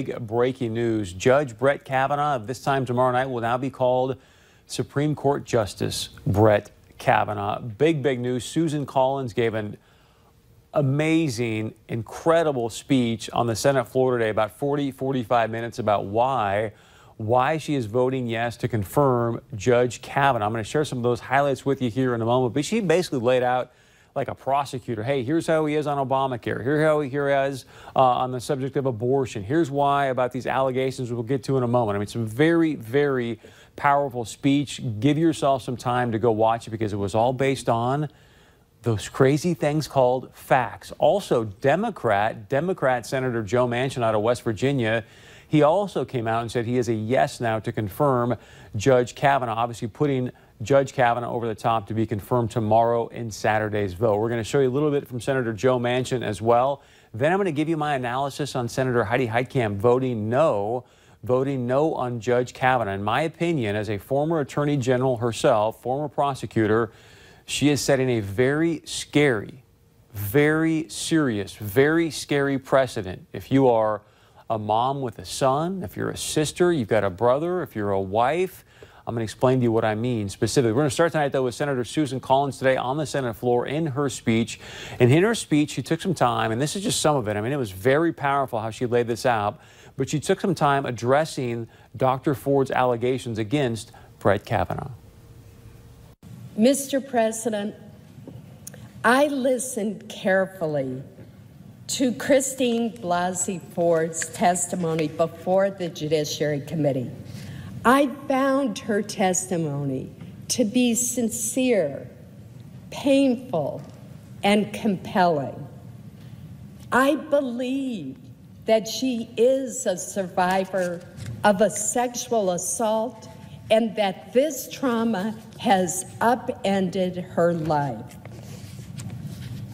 Big breaking news. Judge Brett Kavanaugh, this time tomorrow night, will now be called Supreme Court Justice Brett Kavanaugh. Big, big news. Susan Collins gave an amazing, incredible speech on the Senate floor today, about 40, 45 minutes about why why she is voting yes to confirm Judge Kavanaugh. I'm going to share some of those highlights with you here in a moment, but she basically laid out like a prosecutor. Hey, here's how he is on Obamacare. Here's how he is uh, on the subject of abortion. Here's why about these allegations we'll get to in a moment. I mean, some very, very powerful speech. Give yourself some time to go watch it because it was all based on those crazy things called facts. Also, Democrat, Democrat Senator Joe Manchin out of West Virginia, he also came out and said he is a yes now to confirm Judge Kavanaugh, obviously putting Judge Kavanaugh over the top to be confirmed tomorrow in Saturday's vote. We're going to show you a little bit from Senator Joe Manchin as well. Then I'm going to give you my analysis on Senator Heidi Heitkamp voting no, voting no on Judge Kavanaugh. In my opinion, as a former attorney general herself, former prosecutor, she is setting a very scary, very serious, very scary precedent. If you are a mom with a son, if you're a sister, you've got a brother, if you're a wife, I'm going to explain to you what I mean specifically. We're going to start tonight, though, with Senator Susan Collins today on the Senate floor in her speech. And in her speech, she took some time, and this is just some of it. I mean, it was very powerful how she laid this out, but she took some time addressing Dr. Ford's allegations against Brett Kavanaugh. Mr. President, I listened carefully to Christine Blasey Ford's testimony before the Judiciary Committee. I found her testimony to be sincere, painful, and compelling. I believe that she is a survivor of a sexual assault and that this trauma has upended her life.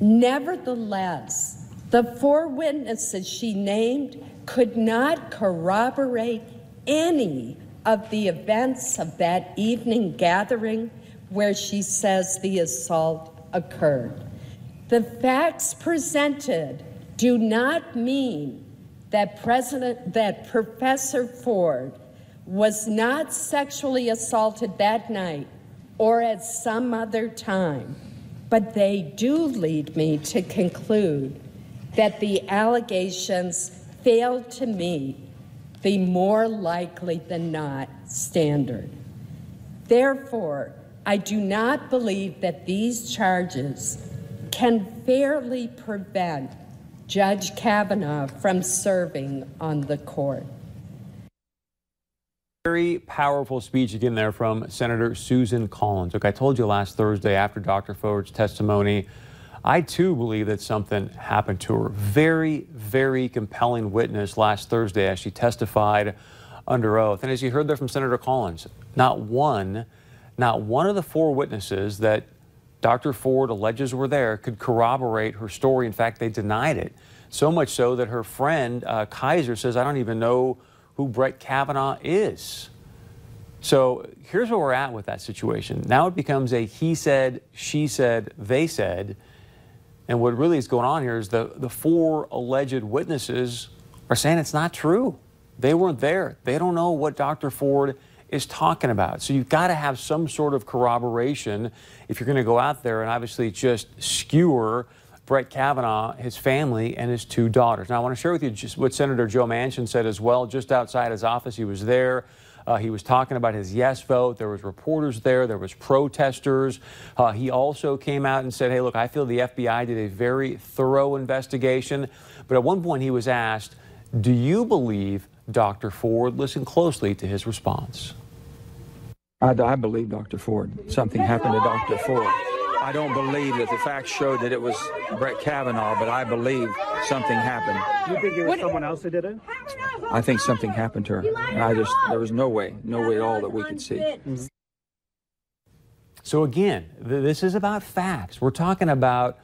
Nevertheless, the four witnesses she named could not corroborate any of the events of that evening gathering where she says the assault occurred. The facts presented do not mean that President that Professor Ford was not sexually assaulted that night or at some other time, but they do lead me to conclude that the allegations failed to meet the more likely than not standard. Therefore, I do not believe that these charges can fairly prevent Judge Kavanaugh from serving on the court. Very powerful speech again there from Senator Susan Collins. Look, I told you last Thursday after Dr. Ford's testimony I too believe that something happened to her. Very, very compelling witness last Thursday as she testified under oath. And as you heard there from Senator Collins, not one, not one of the four witnesses that Dr. Ford alleges were there could corroborate her story. In fact, they denied it. So much so that her friend uh, Keyser says, I don't even know who Brett Kavanaugh is. So here's where we're at with that situation. Now it becomes a he said, she said, they said. And what really is going on here is the, the four alleged witnesses are saying it's not true. They weren't there. They don't know what Dr. Ford is talking about. So you've got to have some sort of corroboration if you're going to go out there and obviously just skewer Brett Kavanaugh, his family, and his two daughters. Now, I want to share with you just what Senator Joe Manchin said as well. Just outside his office, he was there. Uh, he was talking about his yes vote. There was reporters there. There was protesters. Uh, he also came out and said, hey, look, I feel the FBI did a very thorough investigation. But at one point he was asked, do you believe Dr. Ford? Listen closely to his response. I, I believe Dr. Ford. Something happened to Dr. Ford. I don't believe that the facts showed that it was Brett Kavanaugh, but I believe something happened. You think it was someone else who did it? I think something happened to her. And I just, there was no way, no way at all that we could see. So again, th- this is about facts. We're talking about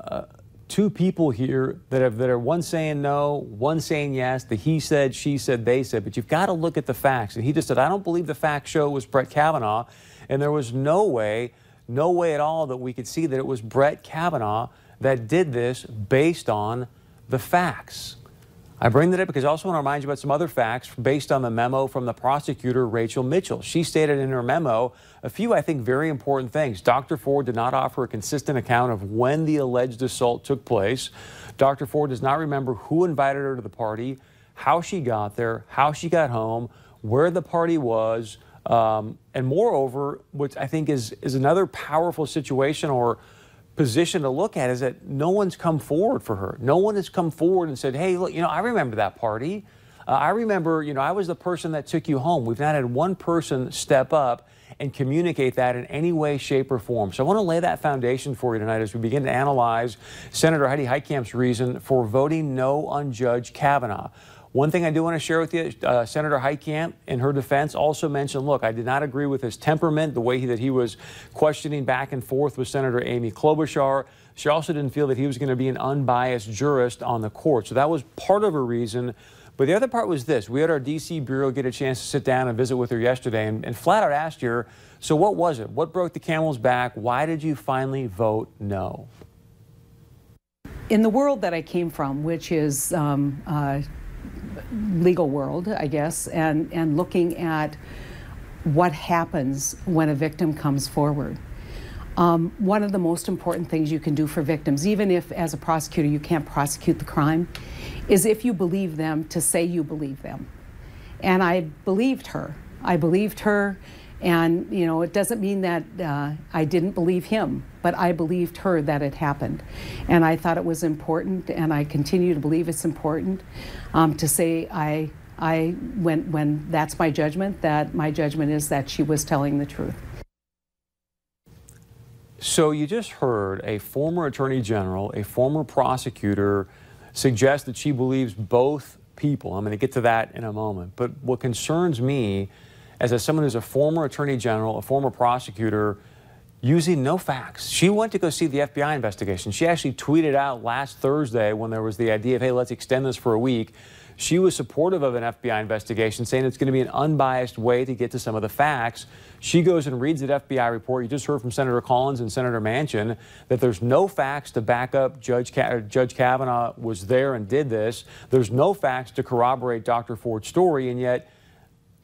uh, two people here that, have, that are one saying no, one saying yes, the he said, she said, they said, but you've got to look at the facts. And he just said, I don't believe the facts show it was Brett Kavanaugh. And there was no way, no way at all that we could see that it was Brett Kavanaugh that did this based on the facts. I bring that up because I also want to remind you about some other facts based on the memo from the prosecutor, Rachel Mitchell. She stated in her memo a few, I think, very important things. Dr. Ford did not offer a consistent account of when the alleged assault took place. Dr. Ford does not remember who invited her to the party, how she got there, how she got home, where the party was, um, and moreover, which I think is, is another powerful situation or position to look at is that no one's come forward for her. No one has come forward and said, hey, look, you know, I remember that party. Uh, I remember, you know, I was the person that took you home. We've not had one person step up and communicate that in any way, shape, or form. So I want to lay that foundation for you tonight as we begin to analyze Senator Heidi Heitkamp's reason for voting no on Judge Kavanaugh. One thing I do want to share with you, uh, Senator Heitkamp, in her defense, also mentioned, look, I did not agree with his temperament, the way he, that he was questioning back and forth with Senator Amy Klobuchar. She also didn't feel that he was going to be an unbiased jurist on the court. So that was part of her reason. But the other part was this. We had our D.C. Bureau get a chance to sit down and visit with her yesterday and, and flat out asked her, so what was it? What broke the camel's back? Why did you finally vote no? In the world that I came from, which is um, uh, legal world, I guess, and, and looking at what happens when a victim comes forward. Um, one of the most important things you can do for victims, even if as a prosecutor you can't prosecute the crime, is if you believe them to say you believe them. And I believed her. I believed her and, you know, it doesn't mean that uh, I didn't believe him, but I believed her that it happened. And I thought it was important, and I continue to believe it's important um, to say I, I, when, when that's my judgment, that my judgment is that she was telling the truth. So you just heard a former attorney general, a former prosecutor, suggest that she believes both people. I'm going to get to that in a moment. But what concerns me as a, someone who's a former attorney general, a former prosecutor, using no facts. She went to go see the FBI investigation. She actually tweeted out last Thursday when there was the idea of, hey, let's extend this for a week. She was supportive of an FBI investigation, saying it's going to be an unbiased way to get to some of the facts. She goes and reads that FBI report. You just heard from Senator Collins and Senator Manchin that there's no facts to back up Judge, Judge Kavanaugh was there and did this. There's no facts to corroborate Dr. Ford's story, and yet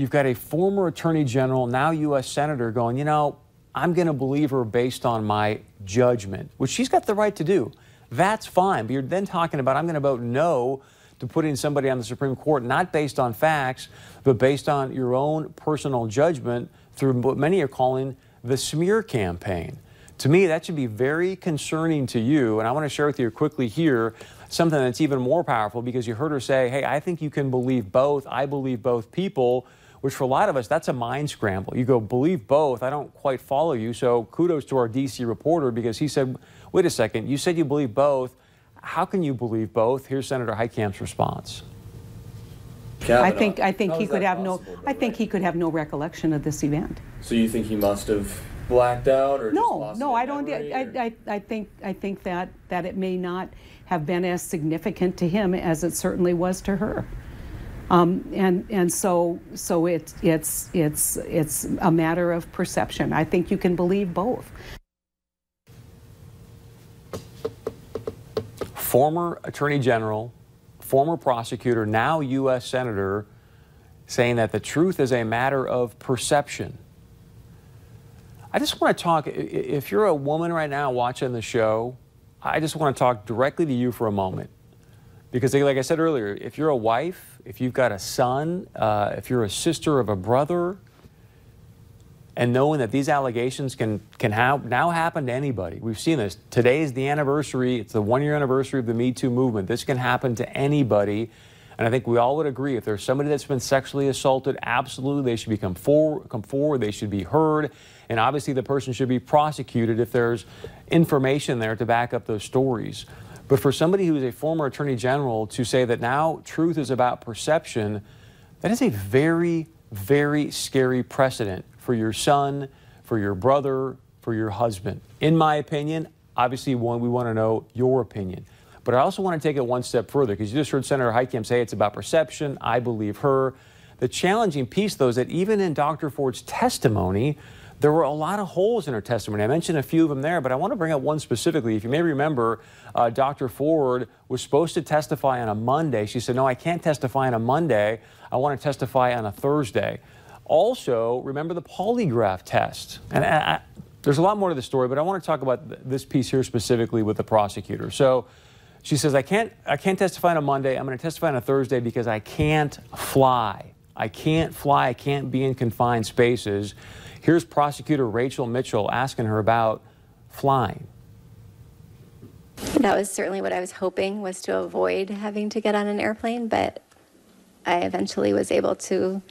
You've got a former attorney general, now U.S. Senator, going, you know, I'm going to believe her based on my judgment, which she's got the right to do. That's fine. But you're then talking about, I'm going to vote no to putting somebody on the Supreme Court, not based on facts, but based on your own personal judgment through what many are calling the smear campaign. To me, that should be very concerning to you. And I want to share with you quickly here something that's even more powerful because you heard her say, hey, I think you can believe both. I believe both people which for a lot of us, that's a mind scramble. You go, believe both. I don't quite follow you. So kudos to our DC reporter because he said, wait a second, you said you believe both. How can you believe both? Here's Senator Heitkamp's response. Kavanaugh. I think I think How he could have no I think he could have no recollection of this event. So you think he must have blacked out or no no I don't I, I, I think I think that that it may not have been as significant to him as it certainly was to her. Um, and and so so it's it's it's it's a matter of perception. I think you can believe both. Former Attorney General, former prosecutor, now U.S. Senator, saying that the truth is a matter of perception. I just want to talk. If you're a woman right now watching the show, I just want to talk directly to you for a moment. Because, like I said earlier, if you're a wife, if you've got a son, uh, if you're a sister of a brother, and knowing that these allegations can can ha- now happen to anybody. We've seen this. Today is the anniversary. It's the one year anniversary of the Me Too movement. This can happen to anybody. And I think we all would agree if there's somebody that's been sexually assaulted, absolutely they should become for, come forward. They should be heard. And obviously the person should be prosecuted if there's information there to back up those stories. But for somebody who is a former attorney general to say that now truth is about perception, that is a very, very scary precedent for your son, for your brother, for your husband. In my opinion, obviously, one, we want to know your opinion. But I also want to take it one step further because you just heard Senator Heitkamp say it's about perception. I believe her. The challenging piece, though, is that even in Dr. Ford's testimony, there were a lot of holes in her testimony. I mentioned a few of them there, but I want to bring up one specifically. If you may remember, uh, Dr. Ford was supposed to testify on a Monday. She said, No, I can't testify on a Monday. I want to testify on a Thursday. Also, remember the polygraph test. And I, I, there's a lot more to the story, but I want to talk about th- this piece here specifically with the prosecutor. So she says, I can't, I can't testify on a Monday. I'm going to testify on a Thursday because I can't fly. I can't fly. I can't be in confined spaces. Here's prosecutor Rachel Mitchell asking her about flying. That was certainly what I was hoping was to avoid having to get on an airplane, but I eventually was able to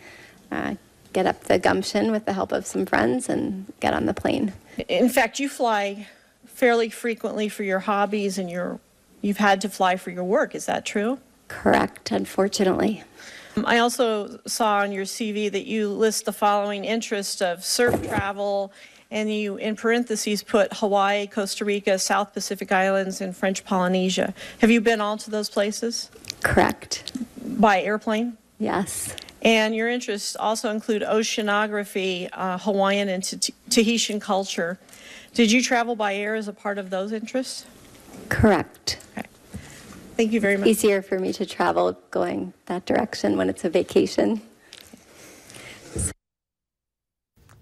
uh, get up the gumption with the help of some friends and get on the plane. In fact, you fly fairly frequently for your hobbies and your you've had to fly for your work. Is that true? Correct, unfortunately. Um, I also saw on your CV that you list the following interests of surf travel, and you, in parentheses, put Hawaii, Costa Rica, South Pacific Islands, and French Polynesia. Have you been all to those places Correct. by airplane? Yes. And your interests also include oceanography, uh, Hawaiian and Tah- Tahitian culture. Did you travel by air as a part of those interests? Correct. Thank you very much. Easier for me to travel going that direction when it's a vacation.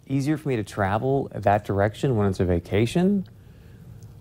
Easier for me to travel that direction when it's a vacation?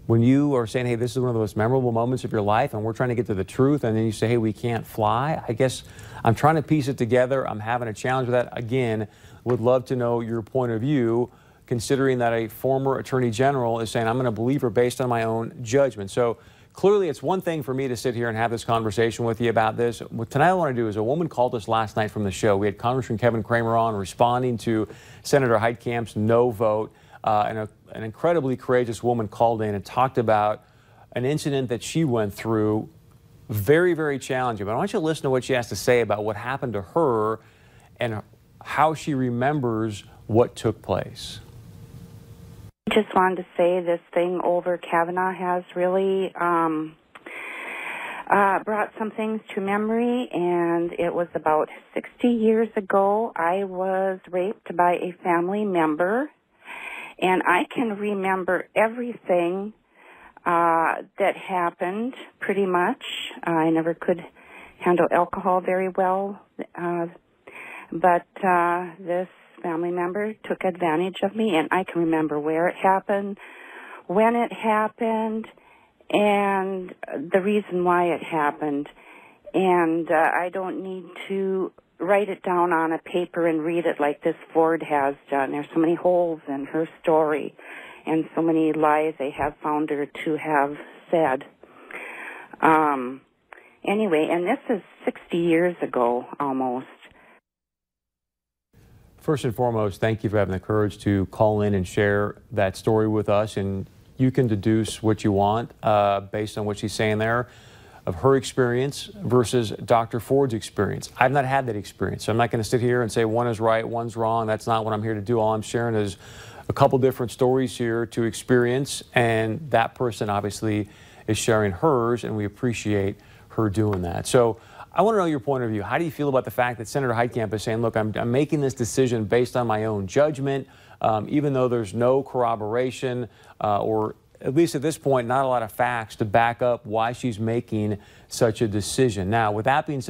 When you are saying, hey, this is one of the most memorable moments of your life, and we're trying to get to the truth, and then you say, hey, we can't fly, I guess I'm trying to piece it together. I'm having a challenge with that. Again, would love to know your point of view, considering that a former attorney general is saying, I'm going to believe her based on my own judgment. So clearly, it's one thing for me to sit here and have this conversation with you about this. What tonight I want to do is a woman called us last night from the show. We had Congressman Kevin Cramer on responding to Senator Heitkamp's no vote. Uh, and a, an incredibly courageous woman called in and talked about an incident that she went through. Very, very challenging. But I want you to listen to what she has to say about what happened to her and how she remembers what took place. Just wanted to say this thing over Kavanaugh has really um, uh, brought some things to memory, and it was about 60 years ago. I was raped by a family member, and I can remember everything uh, that happened pretty much. I never could handle alcohol very well, uh, but uh, this family member took advantage of me, and I can remember where it happened, when it happened, and the reason why it happened. And uh, I don't need to write it down on a paper and read it like this Ford has done. There's so many holes in her story, and so many lies they have found her to have said. Um, anyway, and this is 60 years ago almost. First and foremost, thank you for having the courage to call in and share that story with us. And you can deduce what you want uh, based on what she's saying there of her experience versus Dr. Ford's experience. I've not had that experience. So I'm not going to sit here and say one is right, one's wrong. That's not what I'm here to do. All I'm sharing is a couple different stories here to experience. And that person obviously is sharing hers, and we appreciate her doing that. So I want to know your point of view. How do you feel about the fact that Senator Heitkamp is saying, look, I'm, I'm making this decision based on my own judgment, um, even though there's no corroboration uh, or at least at this point, not a lot of facts to back up why she's making such a decision. Now, with that being said,